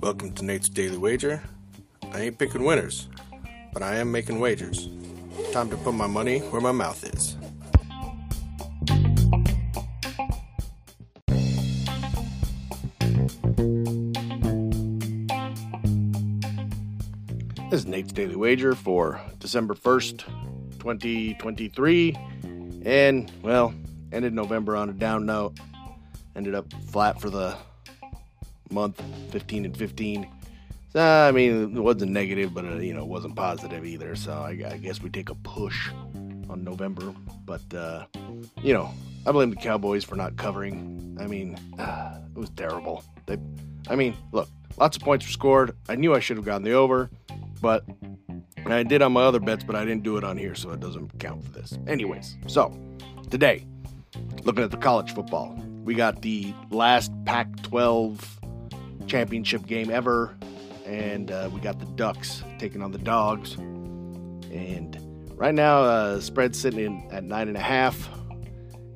Welcome to Nate's Daily Wager. I ain't picking winners, but I am making wagers. Time to put my money where my mouth is. This is Nate's Daily Wager for December 1st, 2023. And, well, ended November on a down note. Ended up flat for the month, 15 and 15. So, I mean, it wasn't negative, but, uh, you know, it wasn't positive either. So I, I, guess we take a push on November. But, uh, you know, I blame the Cowboys for not covering. I mean, uh, it was terrible. They, I mean, look, lots of points were scored. I knew I should have gotten the over but I did on my other bets, but I didn't do it on here, so it doesn't count for this. Anyways, so today, looking at the college football, we got the last Pac 12 championship game ever, and uh, we got the Ducks taking on the Dogs. And right now, uh, spread sitting in at nine and a half.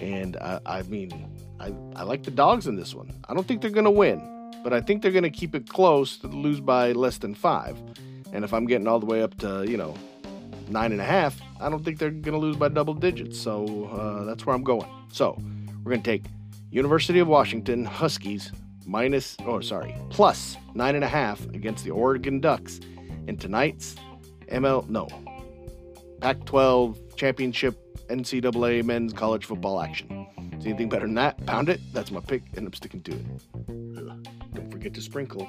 And uh, I mean, I, I like the Dogs in this one. I don't think they're going to win, but I think they're going to keep it close to lose by less than five. And if I'm getting all the way up to, you know, nine and a half, I don't think they're going to lose by double digits. So uh, that's where I'm going. So we're going to take University of Washington Huskies minus, oh, sorry, plus nine and a half against the Oregon Ducks in tonight's ML, no, Pac 12 championship NCAA men's college football action. See anything better than that? Pound it. That's my pick, and I'm sticking to it. Ugh. Don't forget to sprinkle.